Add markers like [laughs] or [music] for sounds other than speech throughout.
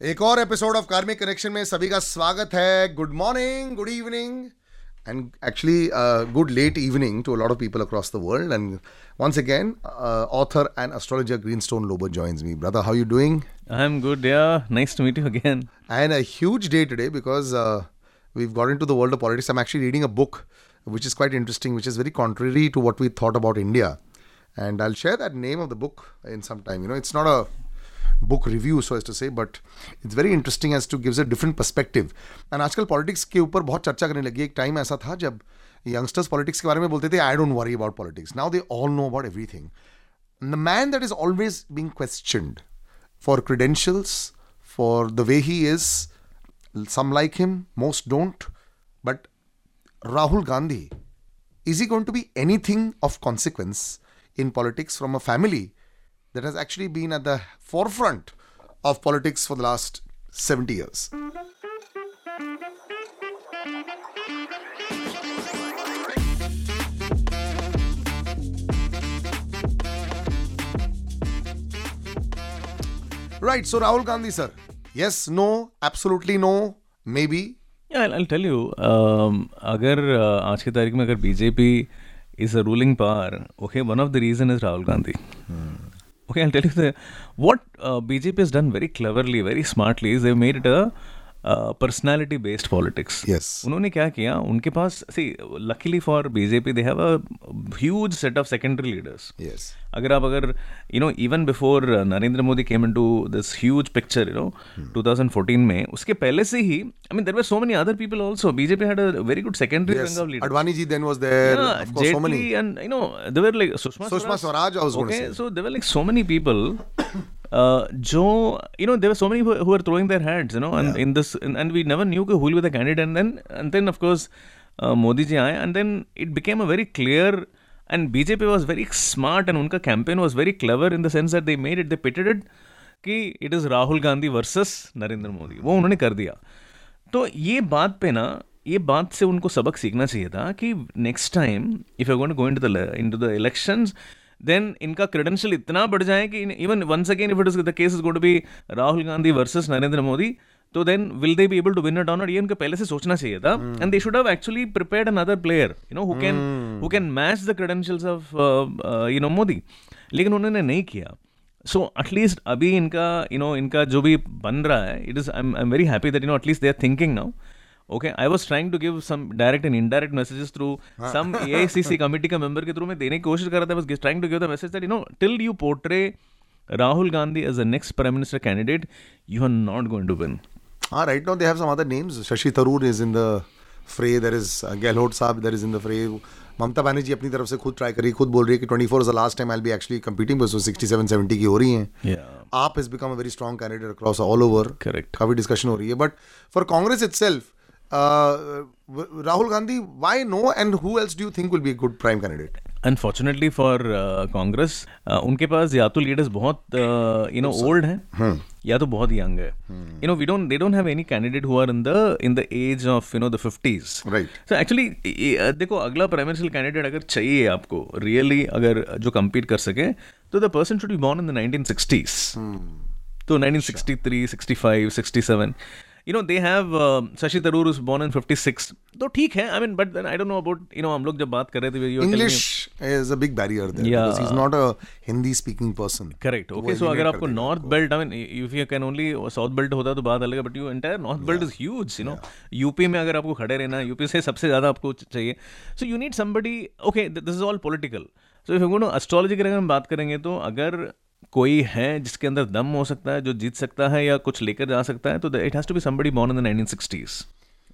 एक और episode of karmic connection में सभी का स्वागत है good morning good evening and actually uh, good late evening to a lot of people across the world and once again uh, author and astrologer greenstone lobo joins me brother how you doing i'm good yeah nice to meet you again and a huge day today because uh, we've got into the world of politics i'm actually reading a book which is quite interesting which is very contrary to what we thought about india and i'll share that name of the book in some time you know it's not a book review so as to say but it's very interesting as to gives a different perspective and आजकल politics के ऊपर बहुत चर्चा करने लगी एक time ऐसा था जब यंगस्टर्स पॉलिटिक्स के बारे में बोलते थे I don't worry about politics now they all know about everything the man that is always being questioned for credentials for the way he is some like him, most don't. But Rahul Gandhi, is he going to be anything of consequence in politics from a family that has actually been at the forefront of politics for the last 70 years. Right, so Rahul Gandhi, sir. Yes, no, absolutely no, maybe. Yeah, I'll, I'll tell you. Um, अगर uh, आज की तारीख में अगर BJP is a ruling power, okay, one of the reason is Rahul Gandhi. Hmm. Okay, I'll tell you the what uh, BJP has done very cleverly, very smartly is they've made it a personality based politics yes. उन्होंने क्या किया? उनके पास see luckily for BJP they have a huge set of secondary leaders yes. अगर आप अगर you know even before Narendra Modi came into this huge picture you know 2014 में उसके पहले से ही I mean there were so many other people also BJP had a very good secondary rung of leaders ji then was there yeah, of course so many. Jaitley and you know there were like Sushma, Sushma Swaraj, I was going to okay, say. so there were like जो you know there so many are throwing their hands you know in this and we never knew who'll with a candidate and then then of course Modi ji आए and then it became a very clear and BJP was very smart and उनका campaign was very clever in the sense that they made it they pitted it कि it is Rahul Gandhi versus Narendra Modi वो उन्होंने कर दिया तो ये बात पे ना ये बात से उनको सबक सीखना चाहिए था कि next time if you going to go in the elections then इनका क्रेडेंशियल इतना बढ़ जाए कि even once again if it is the case is to be Rahul Gandhi versus Narendra Modi तो then will they be able to win it on ये उनको पहले से सोचना चाहिए था। And they should have actually prepared another player you know who can who can match the credentials of you know Modi लेकिन उन्होंने नहीं किया। सो एटलीस्ट अभी इनका यू नो इनका जो भी बन रहा है it is I am very happy that you know at least they are thinking now okay I was trying to give some direct and indirect messages through some A C C committee का member के through मैं देने की कोशिश कर रहा था बस trying to give the message that you know till you portray Rahul Gandhi as a next prime minister candidate you are not going to win right now they have some other names. Shashi Tharoor is in the fray. There is uh, Gehlot Saab. There is in the fray. Mamata Banerjee अपनी तरफ़ से खुद try करी खुद बोल रही है कि 24 is the last time I be actually competing बस 67 70 की हो रही हैं आप has become a very strong candidate across all over Correct. काफ़ी डिस्कशन हो रही है but for Congress it uh, Rahul Gandhi why no and who else do you think will be a good prime candidate? Unfortunately for Congress उनके पास या तो leaders बहुत you know old हैं या तो बहुत यंग है. You know we don't they don't have any candidate who are in the in the age of you know the fifties Right. So actually देखो अगला प्राइम मिनिस्टर कैंडिडेट अगर चाहिए आपको रियली अगर जो compete कर सके तो the person should be born in the 1960s तो 1963 65 67 you know they have uh, Shashi Tharoor was born in 56 तो ठीक है I mean but then I don't know about you know हम लोग जब बात कर रहे थे me- English is a big barrier there Yeah. because he's not a Hindi speaking correct okay so अगर आपको north belt I mean if you can only south belt होता तो बात अलग है but you entire north belt is huge you know UP में अगर आपको खड़े रहना यूपी से सबसे ज़्यादा आपको चाहिए। So you need somebody okay this is all political so if you know astrology की अगर हम बात करेंगे तो अगर कोई है जिसके अंदर दम हो सकता है जो जीत सकता है या कुछ लेकर जा सकता है तो it has to be somebody born in the 1960s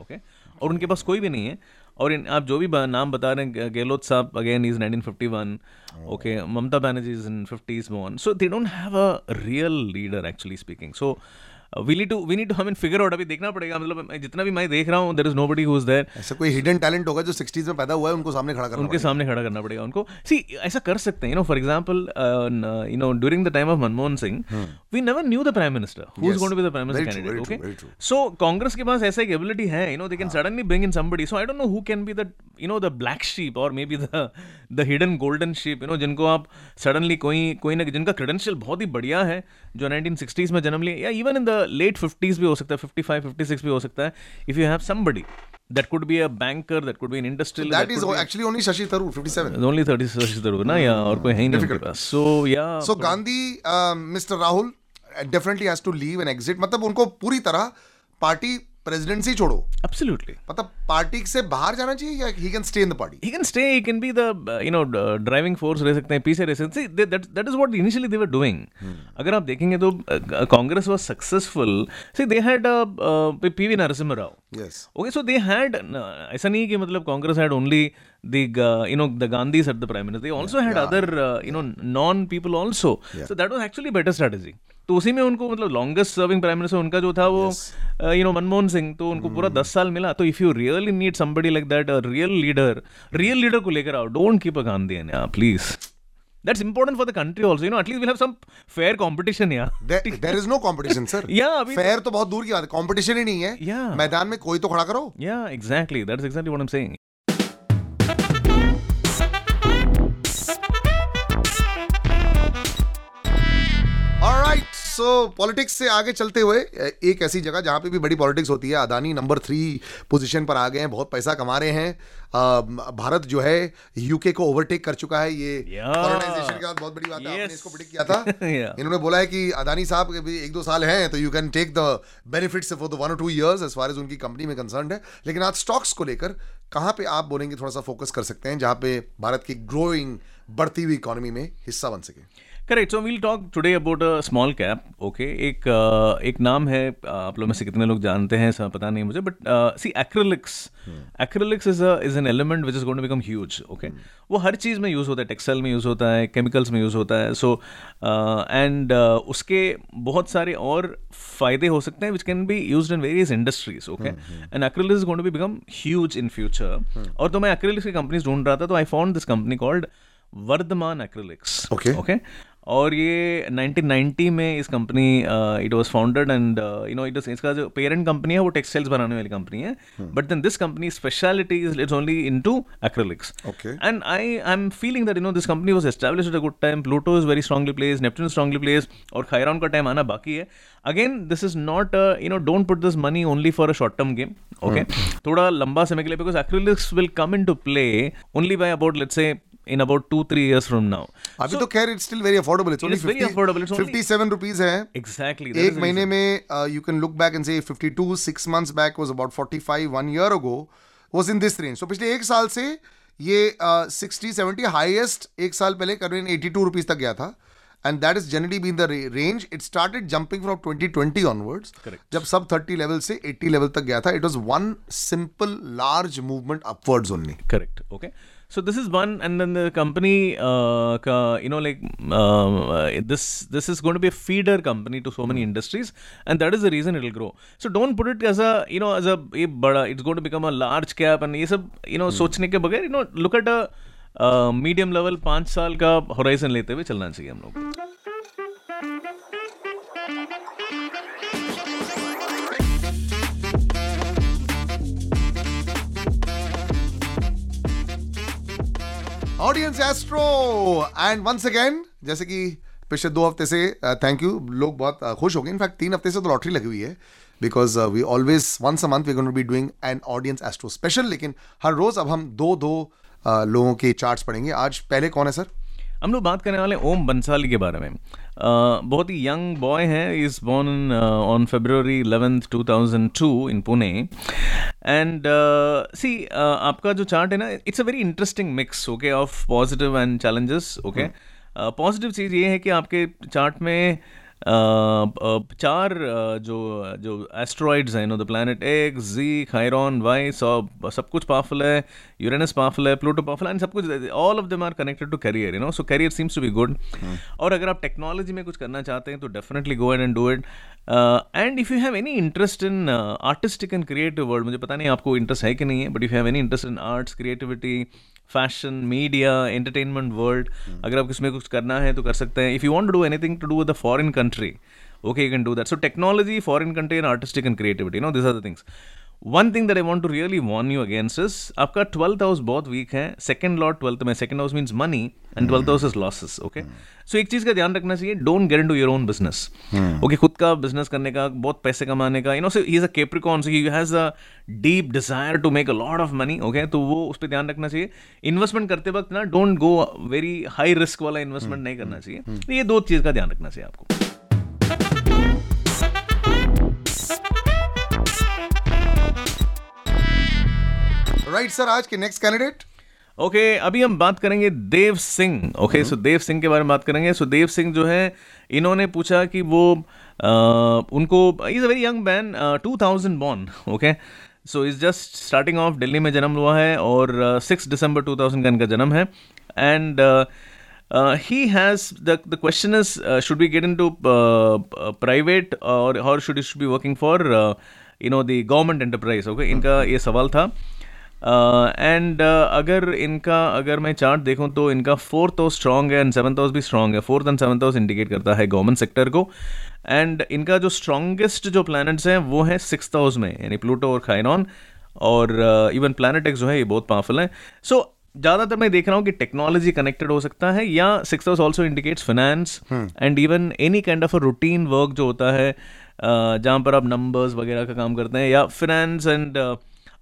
okay और उनके पास कोई भी नहीं है। और इन, आप जो भी नाम बता रहे हैं गहलोत साहब again is 1951 okay Mamata Banerjee is in 50s born. So they don't have a real leader actually speaking. So we need to we need to हमें फिगर आउट अभी देखना पड़ेगा मतलब जितना भी मैं देख रहा हूँ there is nobody whose there ऐसा कोई हिडन टैलेंट होगा जो 60s में पैदा हुआ है उनको सामने खड़ा करना उनके सामने खड़ा करना पड़ेगा उनको। सी ऐसा कर सकते हैं you know for example you know during the time of Manmohan Singh we never knew the prime minister who is going to be the prime minister candidate okay so Congress के पास ऐसा एक एबिलिटी है you know they can suddenly bring in somebody so I don't know who can be the you know the black sheep और maybe the the hidden golden sheep you know जिनको आप suddenly कोई कोई ना जिनका credential बहुत ही बढ़िया है जो 1960s में जन्म लिए या even in the late fifties भी हो सकता है फिफ्टी फाइव फिफ्टी सिक्स भी हो सकता है if you have somebody that could be a banker that could be an industrial so that, that is be actually only shashi tharoor 57 only 30 shashi tharoor na yeah or koi hai nahi. Difficult. so yeah so gandhi uh, mr rahul definitely has to leave and exit मतलब उनको पूरी तरह party presidency छोड़ो। Absolutely मतलब party से बाहर जाना चाहिए या he can stay in the party he can stay he can be the you know driving force रह सकते हैं पीछे रह सकते हैं। That that is what initially they were doing अगर आप देखेंगे तो Congress was successful see they had P V Narasimha Rao yes okay so they had ऐसा नहीं कि मतलब Congress had only the uh, you know the Gandhis at the prime minister. They also yeah, had yeah, other uh, you know non people also. Yeah. So that was actually better strategy. तो उसी में उनको मतलब longest serving prime minister उनका जो था वो you know Manmohan Singh तो उनको पूरा दस साल मिला तो if you really need somebody like that real leader real leader को लेकर आओ don't keep a Gandhi please That's important for the country also. You know, at least we'll have some fair competition, yeah. There, there is no competition, sir. yeah, I mean, fair तो बहुत दूर की बात है. Competition ही नहीं है. Yeah. मैदान में कोई तो खड़ा करो. Yeah, exactly. That's exactly what I'm saying. So politics से आगे चलते हुए एक ऐसी जगह जहाँ पे भी बड़ी पॉलिटिक्स होती है अदानी नंबर थ्री पोजीशन पर आ गए हैं बहुत पैसा कमा रहे हैं। भारत जो है यूके को ओवरटेक कर चुका है ये कॉलोनाइजेशन के बाद बहुत बड़ी बात है आपने इसको प्रिडिक्ट किया था। [laughs] इन्होंने बोला है कि अदानी साहब के भी एक दो साल हैं तो you can take the benefits for the one और two years as far as उनकी कंपनी में कंसर्न है। लेकिन आज स्टॉक्स को लेकर कहाँ पे आप बोलेंगे थोड़ा सा फोकस कर सकते हैं जहाँ पे भारत की ग्रोइंग बढ़ती हुई इकोनॉमी में हिस्सा बन सके? Correct so we'll talk today about a small cap okay एक uh, एक नाम है uh, आप लोग में से कितने लोग जानते हैं सब पता नहीं मुझे but see acrylics acrylics is is an element which is going to become huge okay वो हर चीज़ में यूज़ होता है टेक्सटाइल में यूज़ होता है केमिकल्स में यूज़ होता है. सो एंड uh, uh, उसके बहुत सारे और फ़ायदे हो सकते हैं which can be use in various industries okay and acrylics is going to be become huge in future और तो मैं एक्रिलिक्स की कंपनीज़ ढूंढ रहा था तो I found this company called Vardhman acrylics okay okay और ये 1990 में इस company it was founded and you know it इसका जो पेरेंट कंपनी है वो टेक्सटाइल्स बनाने वाली कंपनी है। But then this company speciality is it's only into acrylics and I I am feeling that you know this company was established at a good time Pluto is very strongly place Neptune strongly place और Chiron का time आना बाकी है। Again this is not you know don't put this money only for a short term game okay थोड़ा लंबा समय के लिए because acrylics will come in to play only by about let's say in about two three years from now. अभी तो खैर it's still very affordable. It's only it's 50, very affordable. It's 57 rupees है. Exactly. एक महीने में uh, you can look back and say 52 six months back was about 45 one year ago was in this range. So पिछले एक साल से ये sixty seventy highest एक साल पहले करीबन एटी टू रुपीज़ तक गया था and that is generally been the range it started jumping from 2020 onwards जब सब 30 लेवल से 80 लेवल तक गया था it was one simple large movement upwards only correct okay so this is one and then the company uh, you know like uh, this this is going to be a feeder company to so many industries and that is the reason it will grow so don't put it as a you know as a bada it's going to become a large cap and ये सब you know सोचने के बगैर you know look at a medium level पाँच साल का horizon लेते हुए चलना चाहिए हम लोग Audience astro and once again जैसे कि पिछले दो हफ़्ते से थैंक uh, यू लोग बहुत uh, खुश हो गए इनफैक्ट तीन हफ़्ते से तो लॉटरी लगी हुई है because we always once a month we be doing an audience astro special लेकिन हर रोज अब हम दो दो uh, लोगों के चार्ट पढ़ेंगे। आज पहले कौन है सर हम लोग बात करने वाले ओम बंसाली के बारे में। बहुत ही यंग बॉय है. Is born on February eleventh two thousand two in Pune and see आपका जो चार्ट है ना it's a very interesting mix okay of positive and challenges okay positive चीज़ ये है कि आपके चार्ट में चार जो जो एस्ट्रॉइड्स हैं no the planet X G Chiron Y सब सब कुछ पावरफुल है यूरेनस पावरफुल है प्लूटो पावरफुल एंड सब कुछ all of them are connected to career you know so career seems to be good और अगर आप टेक्नोलॉजी में कुछ करना चाहते हैं तो definitely go ahead and do it and if you have any interest in artistic and creative world मुझे पता नहीं आपको इंटरेस्ट है कि नहीं है but if you have any interest in arts creativity fashion media entertainment world अगर आप किसमें कुछ करना है तो कर सकते हैं। If you want do anything to do the foreign country okay you can do that so technology foreign country and artistic and creativity no this are the things one thing that I want to really warn you against is आपका twelfth house बहुत weak है second lord twelfth में second house means money and twelfth house is losses okay so एक चीज़ का ध्यान रखना चाहिए don't get into your own business okay खुद का बिज़नेस करने का बहुत पैसे कमाने का you know so he is a Capricorn so he has a deep desire to make a lot of money okay तो वो उस पर ध्यान रखना चाहिए। इन्वेस्टमेंट करते वक्त ना don't go very high risk वाला इन्वेस्टमेंट नहीं करना चाहिए। ये दो चीज़ का ध्यान रखना चाहिए आपको। राइट सर आज के नेक्स्ट कैंडिडेट ओके okay, अभी हम बात करेंगे देव सिंह। ओके सो देव सिंह के बारे में बात करेंगे। सो देव सिंह जो है इन्होंने पूछा कि वो आ, उनको is a very young man two thousand born okay so is just starting off Delhi में जन्म हुआ है और सिक्स दिसंबर टू थाउज़ेंड का इनका जन्म है। And he has the question is should be get in to private और और should should be working for you know the government enterprise okay इनका ये सवाल था। एंड uh, uh, अगर इनका अगर मैं चार्ट देखूँ तो इनका फोर्थ हाउस स्ट्रॉन्ग है एंड सेवन्थ हाउस भी स्ट्रॉन्ग है। Fourth and seventh house indicate करता है गवर्नमेंट सेक्टर को। एंड इनका जो स्ट्रॉन्गेस्ट जो प्लैनेट्स हैं वो है सिक्स हाउस में यानी प्लूटो और खाइनॉन और इवन प्लानट एक्स जो है ये बहुत पावरफुल है। सो so, ज़्यादातर मैं देख रहा हूँ कि टेक्नोलॉजी कनेक्टेड हो सकता है या six house also indicates finance and even any kind of a routine work जो होता है uh, जहाँ पर आप नंबर्स वगैरह का काम करते हैं या finance and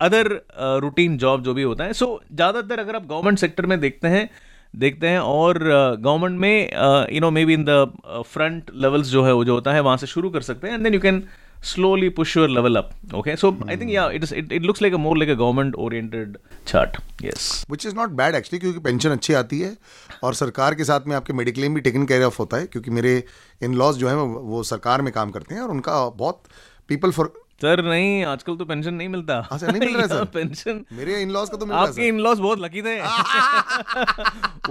other routine job जो भी होता है सो so, ज़्यादातर अगर आप गवर्नमेंट सेक्टर में देखते हैं देखते हैं और गवर्नमेंट uh, में you know may be in the front levels जो है वो जो होता है वहाँ से शुरू कर सकते हैं and then you can slowly push your level up okay so hmm. i think yeah it is it, it looks like a more like a government oriented chart yes which is क्योंकि pension अच्छी आती है और सरकार के साथ में आपके मेडिक्लेम भी टेकन केयर ऑफ़ होता है क्योंकि मेरे इन लॉज जो है वो सरकार में काम करते हैं और उनका बहुत पीपल फॉर सर नहीं आजकल तो पेंशन नहीं मिलता। अच्छा नहीं मिल रहा [laughs] सर। पेंशन मेरे इन लॉज का तो मिल रहा है आपके इन लॉज बहुत लकी थे।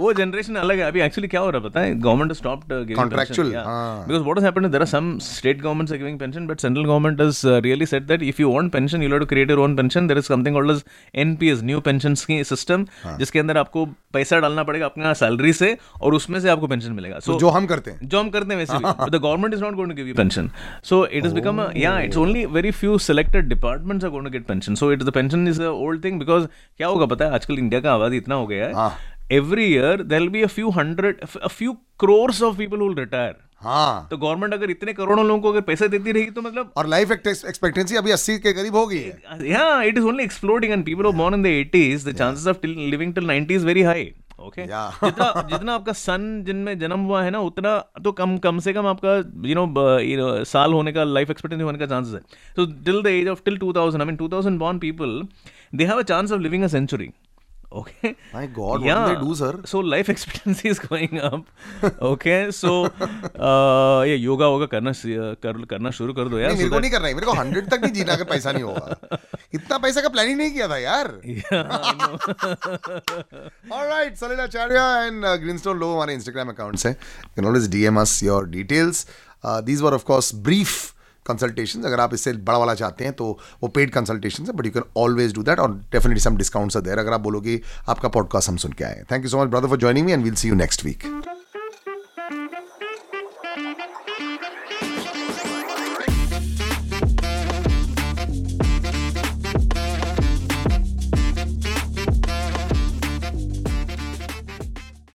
[laughs] वो जनरेशन अलग है। अभी एक्चुअली क्या हो रहा है पता है? Government stopped giving contractual because what has happened there are some state governments are giving pension but central government has really said that if you want pension you have to create your own pension there is something called as NPS new pension की system जिसके अंदर आपको पैसा डालना पड़ेगा अपना salary से और उसमें से आपको पेंशन मिलेगा। सो जो हम करते हैं। जो हम करते हैं वैसे the government is not going to give you pension so it is become या it's only very few selected departments are going to get pension so it the pension is a old thing because क्या होगा पता है? आजकल India का आबादी इतना हो गया है। Every year there will be a few hundred a few crores of people will retire हाँ। तो गवर्नमेंट अगर इतने करोड़ों लोगों को अगर पैसे देती रहेगी तो मतलब और लाइफ एक्सपेक्टेंसी अभी 80 के करीब हो गई है। Yeah it is only exploding and people who are born in the 80s the chances of till, living till 90 is very high okay okay? yeah. [laughs] जितना जितना आपका सन जिनमें जन्म हुआ है ना उतना तो कम कम से कम आपका यू नो साल होने का लाइफ एक्सपेक्टेंसी होने का चांसेस है तो till the age of till 2000 I mean 2000 born people they have a chance of living a century okay? My god yeah. what do they do sir? So life [laughs] expectancy is going up. Okay? So uh, ये योगा होगा करना कर करना शुरू कर दो यार नहीं, मेरे को नहीं करना है। मेरे को हंड्रेड तक नहीं जीना अगर पैसा नहीं होगा। [laughs] इतना पैसा का प्लान ही नहीं किया था यार। Alright Salil Acharya and Greenstone लो हमारे इंस्टाग्राम अकाउंट्स हैं। You can always DM us your details these were of course brief consultation अगर आप इससे बड़ा वाला चाहते हैं तो वो पेड कंसल्टेशन है but you can always do that और डेफिनेटली सम डिस्काउंट्स देर अगर आप बोलोगे, आपका पॉडकास्ट हम सुन के आए thank you so much brother for joining me and will see you next week